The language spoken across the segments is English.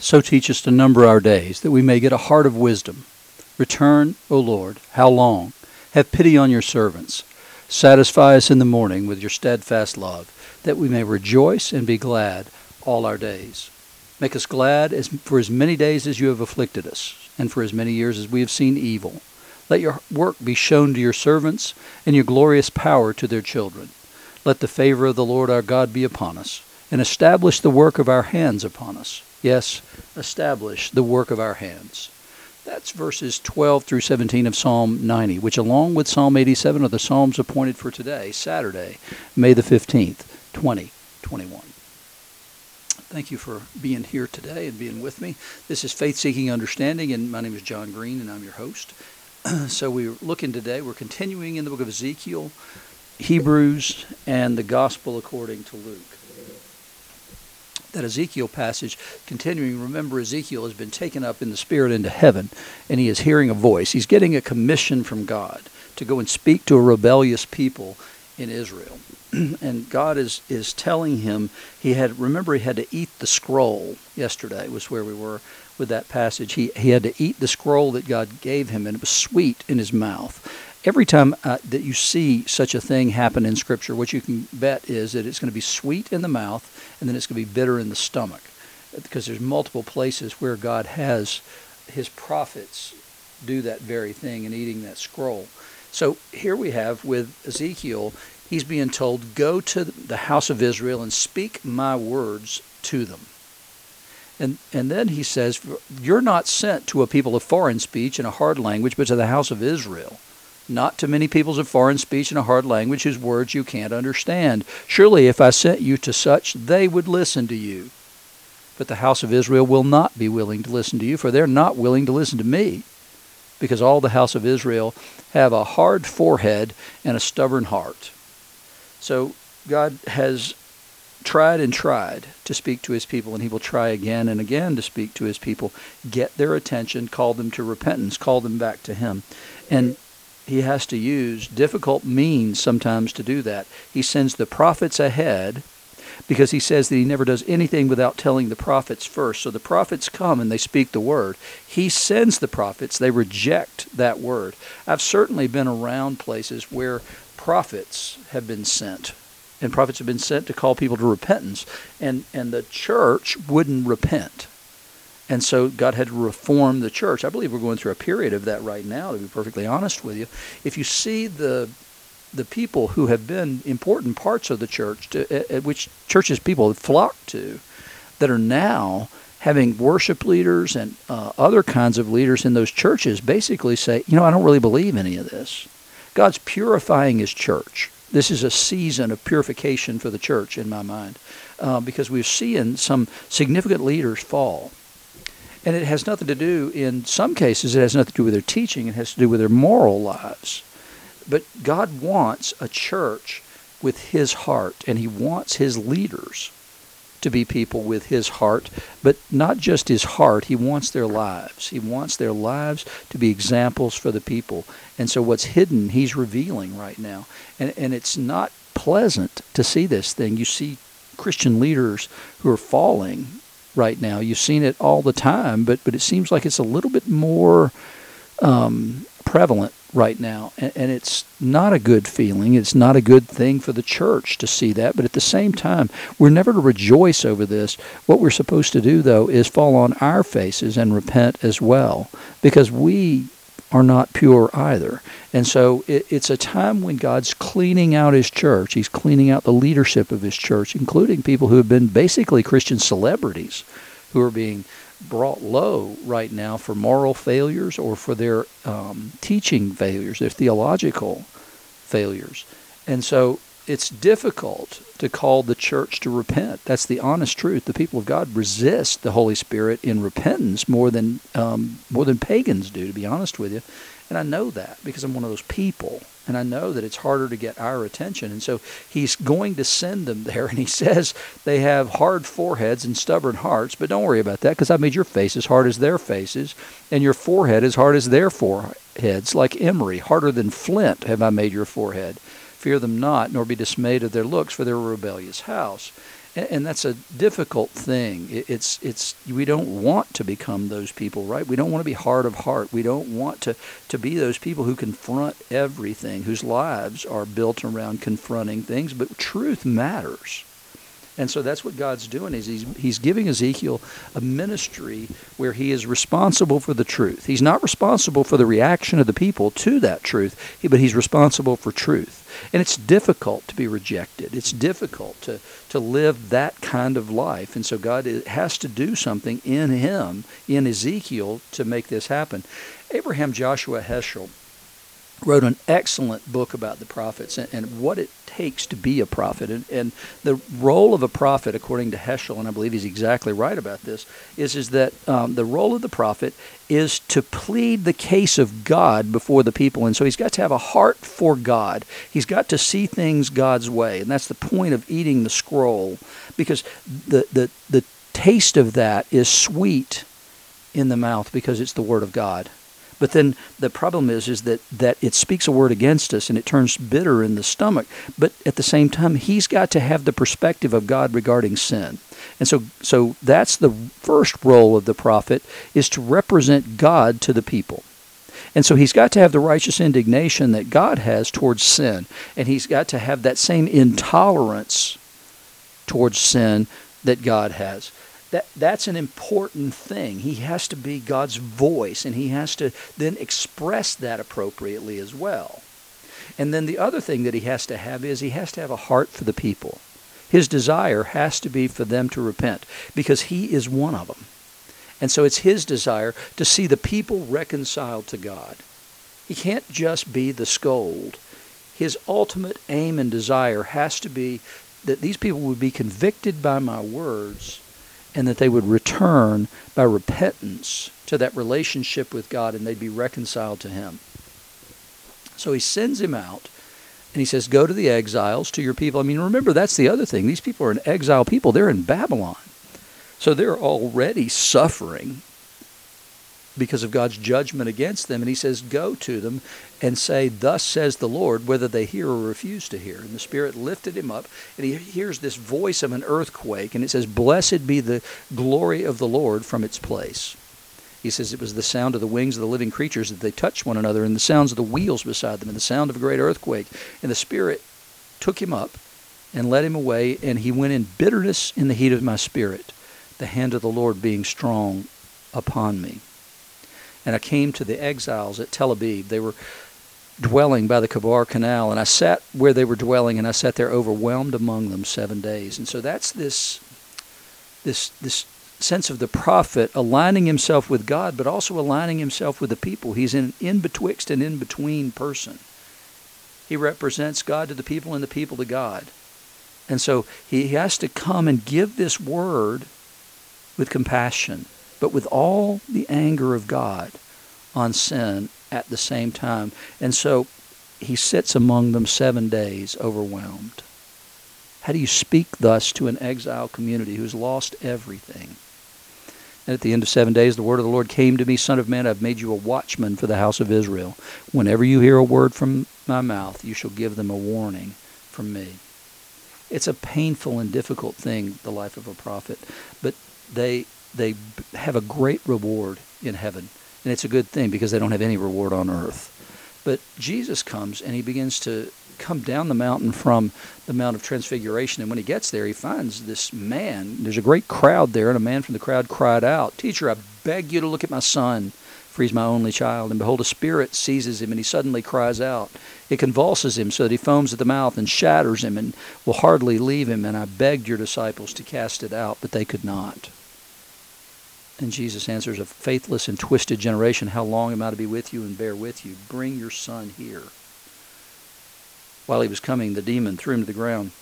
So teach us to number our days, that we may get a heart of wisdom. Return, O Lord, how long? Have pity on your servants. Satisfy us in the morning with your steadfast love, that we may rejoice and be glad all our days. Make us glad as, for as many days as you have afflicted us, and for as many years as we have seen evil. Let your work be shown to your servants, and your glorious power to their children. Let the favor of the Lord our God be upon us, and establish the work of our hands upon us. Yes, establish the work of our hands. That's verses 12 through 17 of Psalm 90, which, along with Psalm 87, are the Psalms appointed for today, Saturday, May the 15th, 2021. Thank you for being here today and being with me. This is Faith Seeking Understanding, and my name is John Green, and I'm your host. so we're looking today, we're continuing in the book of Ezekiel, Hebrews, and the Gospel according to Luke that Ezekiel passage, continuing, remember Ezekiel has been taken up in the Spirit into heaven, and he is hearing a voice. He's getting a commission from God to go and speak to a rebellious people in Israel. and God is, is telling him he had remember he had to eat the scroll yesterday was where we were with that passage. He he had to eat the scroll that God gave him and it was sweet in his mouth every time uh, that you see such a thing happen in Scripture, what you can bet is that it's going to be sweet in the mouth and then it's going to be bitter in the stomach. Because there's multiple places where God has his prophets do that very thing in eating that scroll. So here we have with Ezekiel, he's being told, Go to the house of Israel and speak my words to them. And, and then he says, You're not sent to a people of foreign speech and a hard language, but to the house of Israel not to many peoples of foreign speech and a hard language whose words you can't understand. Surely if I sent you to such, they would listen to you. But the house of Israel will not be willing to listen to you, for they're not willing to listen to me. Because all the house of Israel have a hard forehead and a stubborn heart. So God has tried and tried to speak to his people, and he will try again and again to speak to his people, get their attention, call them to repentance, call them back to him. And he has to use difficult means sometimes to do that. He sends the prophets ahead because he says that he never does anything without telling the prophets first. So the prophets come and they speak the word. He sends the prophets, they reject that word. I've certainly been around places where prophets have been sent. And prophets have been sent to call people to repentance. And, and the church wouldn't repent. And so God had to reform the church. I believe we're going through a period of that right now, to be perfectly honest with you. If you see the the people who have been important parts of the church, to, at which churches people have flocked to, that are now having worship leaders and uh, other kinds of leaders in those churches basically say, you know, I don't really believe any of this. God's purifying His church. This is a season of purification for the church, in my mind, uh, because we're seeing some significant leaders fall. And it has nothing to do, in some cases, it has nothing to do with their teaching, it has to do with their moral lives. But God wants a church with His heart, and He wants His leaders to be people with His heart, but not just His heart, He wants their lives. He wants their lives to be examples for the people. And so what's hidden, He's revealing right now. And, and it's not pleasant to see this thing. You see Christian leaders who are falling right now. You've seen it all the time, but but it seems like it's a little bit more um, prevalent right now, and, and, it's not a good feeling. It's not a good thing for the church to see that. But at the same time, we're never to rejoice over this. What we're supposed to do, though, is fall on our faces and repent as well, because we are not pure either. And so it, it's a time when God's cleaning out His church. He's cleaning out the leadership of His church, including people who have been basically Christian celebrities who are being brought low right now for moral failures or for their um, teaching failures, their theological failures. And so it's difficult to call the church to repent. That's the honest truth. The people of God resist the Holy Spirit in repentance more than um, more than pagans do, to be honest with you. And I know that because I'm one of those people. And I know that it's harder to get our attention. And so he's going to send them there. And he says they have hard foreheads and stubborn hearts. But don't worry about that because I made your face as hard as their faces and your forehead as hard as their foreheads, like emery. Harder than flint have I made your forehead. Fear them not, nor be dismayed at their looks, for they're a rebellious house. and that's a difficult thing. It's it's we don't want to become those people, right? We don't want to be hard of heart. We don't want to to be those people who confront everything, whose lives are built around confronting things. But truth matters, and so that's what God's doing is he's, he's giving Ezekiel a ministry where he is responsible for the truth. He's not responsible for the reaction of the people to that truth, but he's responsible for truth. And it's difficult to be rejected. It's difficult to, to live that kind of life. And so God has to do something in him, in Ezekiel, to make this happen. Abraham Joshua Heschel wrote an excellent book about the prophets and, and, what it takes to be a prophet. And, and, the role of a prophet, according to Heschel, and I believe he's exactly right about this, is, is that um, the role of the prophet is to plead the case of God before the people. And so he's got to have a heart for God. He's got to see things God's way. And that's the point of eating the scroll, because the, the, the taste of that is sweet in the mouth because it's the Word of God. But then the problem is is that that it speaks a word against us and it turns bitter in the stomach. But at the same time, he's got to have the perspective of God regarding sin. And so so that's the first role of the prophet is to represent God to the people. And so he's got to have the righteous indignation that God has towards sin. And he's got to have that same intolerance towards sin that God has that that's an important thing. He has to be God's voice and he has to then express that appropriately as well. And then the other thing that he has to have is he has to have a heart for the people. His desire has to be for them to repent because he is one of them. And so it's his desire to see the people reconciled to God. He can't just be the scold. His ultimate aim and desire has to be that these people would be convicted by my words and that they would return by repentance to that relationship with God and they'd be reconciled to Him. So he sends him out and he says, Go to the exiles, to your people. I mean, remember, that's the other thing. These people are an exile people, they're in Babylon. So they're already suffering because of God's judgment against them. And he says, Go to them and say, Thus says the Lord, whether they hear or refuse to hear. And the Spirit lifted him up, and he hears this voice of an earthquake, and it says, Blessed be the glory of the Lord from its place. He says it was the sound of the wings of the living creatures that they touched one another, and the sounds of the wheels beside them, and the sound of a great earthquake. And the Spirit took him up and led him away, and he went in bitterness in the heat of my spirit, the hand of the Lord being strong upon me and I came to the exiles at Tel Aviv. They were dwelling by the Chebar Canal, and I sat where they were dwelling, and I sat there overwhelmed among them seven days. And so that's this, this, this sense of the prophet aligning himself with God, but also aligning himself with the people. He's an in betwixt and in between person. He represents God to the people and the people to God. And so he has to come and give this word with compassion but with all the anger of God on sin at the same time. And so he sits among them seven days overwhelmed. How do you speak thus to an exile community who's lost everything? And at the end of seven days, the word of the Lord came to me, Son of man, I've made you a watchman for the house of Israel. Whenever you hear a word from my mouth, you shall give them a warning from me. It's a painful and difficult thing, the life of a prophet, but they they have a great reward in heaven. And it's a good thing because they don't have any reward on earth. But Jesus comes and he begins to come down the mountain from the Mount of Transfiguration. And when he gets there, he finds this man. There's a great crowd there, and a man from the crowd cried out, Teacher, I beg you to look at my son, for he's my only child. And behold, a spirit seizes him, and he suddenly cries out. It convulses him so that he foams at the mouth and shatters him and will hardly leave him. And I begged your disciples to cast it out, but they could not. And Jesus answers, A faithless and twisted generation, how long am I to be with you and bear with you? Bring your son here. While he was coming, the demon threw him to the ground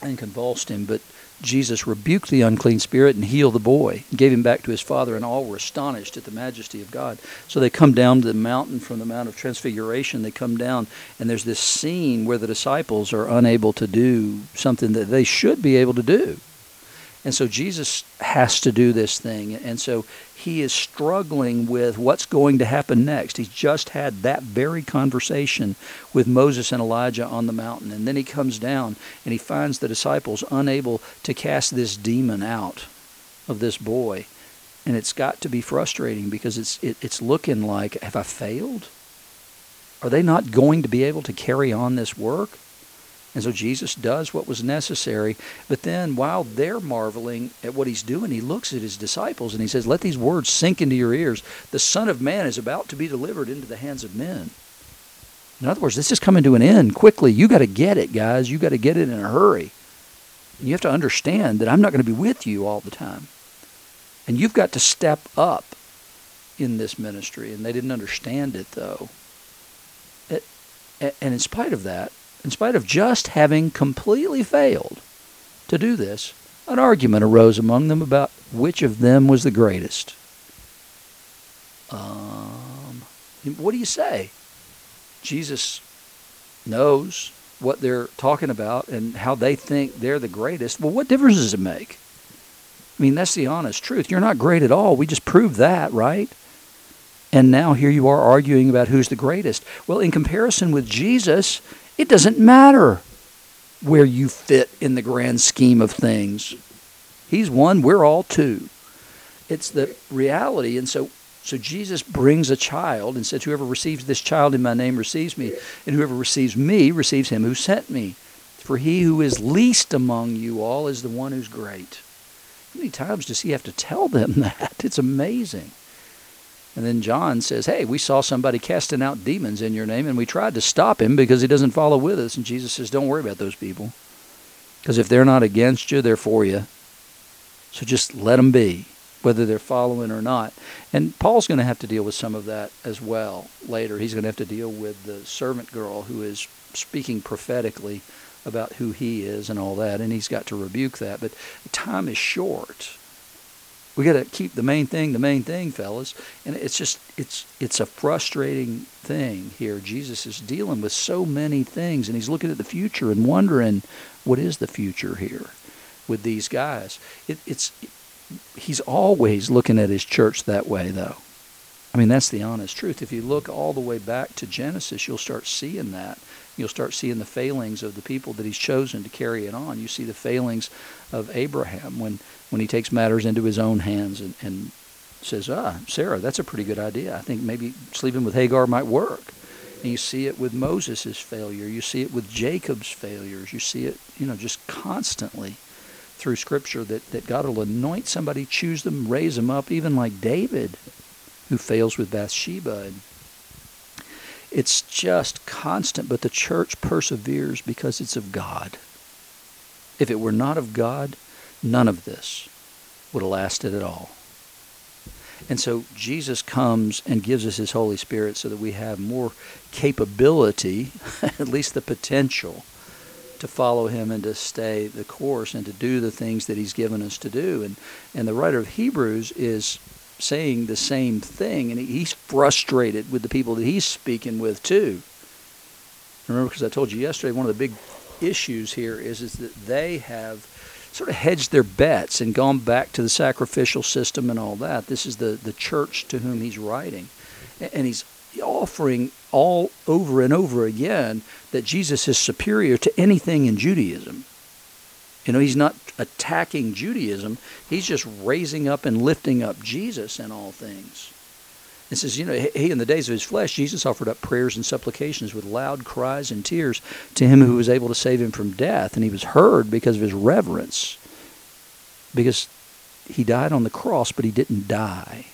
and convulsed him. But Jesus rebuked the unclean spirit and healed the boy, and gave him back to his father, and all were astonished at the majesty of God. So they come down to the mountain from the Mount of Transfiguration. They come down, and there's this scene where the disciples are unable to do something that they should be able to do And so Jesus has to do this thing. And so he is struggling with what's going to happen next. He's just had that very conversation with Moses and Elijah on the mountain. And then he comes down and he finds the disciples unable to cast this demon out of this boy. And it's got to be frustrating because it's, it, it's looking like, have I failed? Are they not going to be able to carry on this work? And so Jesus does what was necessary. But then, while they're marveling at what he's doing, he looks at his disciples and he says, Let these words sink into your ears. The Son of Man is about to be delivered into the hands of men. In other words, this is coming to an end quickly. You got to get it, guys. You got to get it in a hurry. You have to understand that I'm not going to be with you all the time. And you've got to step up in this ministry. And they didn't understand it, though. It, and in spite of that, in spite of just having completely failed to do this, an argument arose among them about which of them was the greatest. Um, what do you say? Jesus knows what they're talking about and how they think they're the greatest. Well, what difference does it make? I mean, that's the honest truth. You're not great at all. We just proved that, right? And now here you are arguing about who's the greatest. Well, in comparison with Jesus, it doesn't matter where you fit in the grand scheme of things. He's one, we're all two. It's the reality. And so, so Jesus brings a child and says, Whoever receives this child in my name receives me, and whoever receives me receives him who sent me. For he who is least among you all is the one who's great. How many times does he have to tell them that? It's amazing. And then John says, Hey, we saw somebody casting out demons in your name, and we tried to stop him because he doesn't follow with us. And Jesus says, Don't worry about those people. Because if they're not against you, they're for you. So just let them be, whether they're following or not. And Paul's going to have to deal with some of that as well later. He's going to have to deal with the servant girl who is speaking prophetically about who he is and all that, and he's got to rebuke that. But time is short. We got to keep the main thing the main thing, fellas. And it's just it's it's a frustrating thing here. Jesus is dealing with so many things, and he's looking at the future and wondering what is the future here with these guys. It, it's he's always looking at his church that way, though. I mean, that's the honest truth. If you look all the way back to Genesis, you'll start seeing that. You'll start seeing the failings of the people that he's chosen to carry it on. You see the failings of Abraham when when he takes matters into his own hands and, and says, ah, Sarah, that's a pretty good idea. I think maybe sleeping with Hagar might work. And you see it with Moses' failure. You see it with Jacob's failures. You see it, you know, just constantly through Scripture that, that God will anoint somebody, choose them, raise them up, even like David, who fails with Bathsheba. And it's just constant, but the church perseveres because it's of God. If it were not of God, none of this would have lasted at all. And so Jesus comes and gives us his Holy Spirit so that we have more capability, at least the potential, to follow him and to stay the course and to do the things that he's given us to do. And, and the writer of Hebrews is saying the same thing, and he's frustrated with the people that he's speaking with too. Remember, because I told you yesterday, one of the big issues here is, is that they have sort of hedged their bets and gone back to the sacrificial system and all that. This is the, the church to whom he's writing. And he's offering all over and over again that Jesus is superior to anything in Judaism. You know, he's not attacking Judaism, he's just raising up and lifting up Jesus in all things. It says, you know, he in the days of his flesh, Jesus offered up prayers and supplications with loud cries and tears to him who was able to save him from death. And he was heard because of his reverence. Because he died on the cross, but he didn't die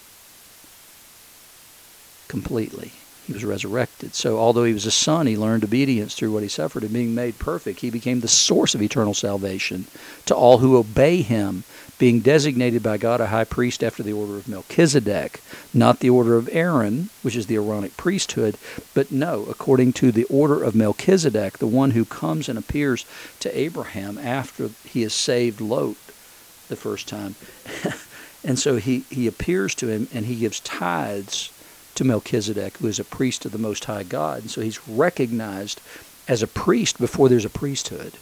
completely he was resurrected. So, although he was a son, he learned obedience through what he suffered, and being made perfect, he became the source of eternal salvation to all who obey him, being designated by God a high priest after the order of Melchizedek, not the order of Aaron, which is the Aaronic priesthood, but no, according to the order of Melchizedek, the one who comes and appears to Abraham after he has saved Lot the first time. and so he, he appears to him and he gives tithes to Melchizedek, who is a priest of the Most High God. And so he's recognized as a priest before there's a priesthood.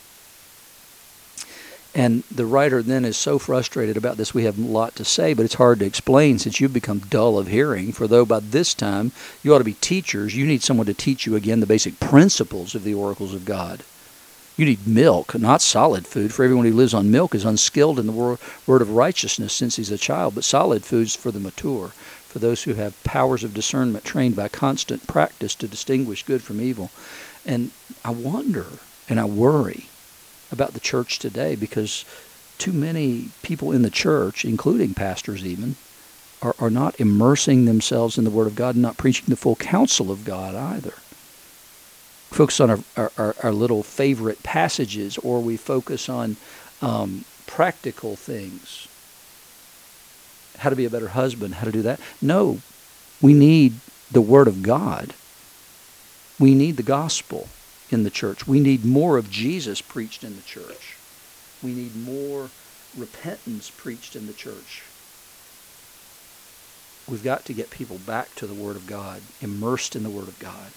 And the writer then is so frustrated about this. We have a lot to say, but it's hard to explain since you've become dull of hearing. For though by this time you ought to be teachers, you need someone to teach you again the basic principles of the oracles of God. You need milk, not solid food. For everyone who lives on milk is unskilled in the word of righteousness since he's a child, but solid food's for the mature, for those who have powers of discernment trained by constant practice to distinguish good from evil. And I wonder and I worry about the church today because too many people in the church, including pastors even, are, are not immersing themselves in the Word of God and not preaching the full counsel of God either. Focus on our, our, our little favorite passages or we focus on um, practical things. How to be a better husband, how to do that. No, we need the Word of God. We need the gospel in the church. We need more of Jesus preached in the church. We need more repentance preached in the church. We've got to get people back to the Word of God, immersed in the Word of God.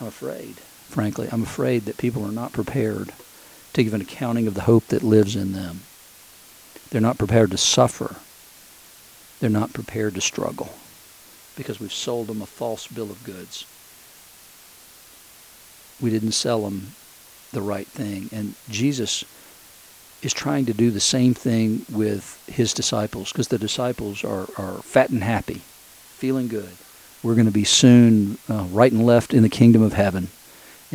I'm afraid, frankly, I'm afraid that people are not prepared to give an accounting of the hope that lives in them. They're not prepared to suffer. They're not prepared to struggle because we've sold them a false bill of goods we didn't sell them the right thing. And Jesus is trying to do the same thing with his disciples because the disciples are, are fat and happy, feeling good. We're going to be soon uh, right and left in the kingdom of heaven.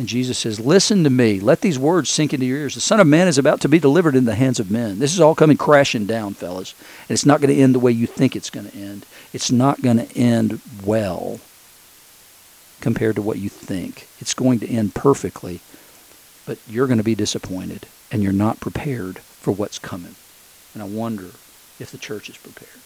And Jesus says, Listen to me. Let these words sink into your ears. The Son of Man is about to be delivered in the hands of men. This is all coming crashing down, fellas. And it's not going to end the way you think it's going to end. It's not going to end well compared to what you think. It's going to end perfectly, but you're going to be disappointed and you're not prepared for what's coming. And I wonder if the church is prepared.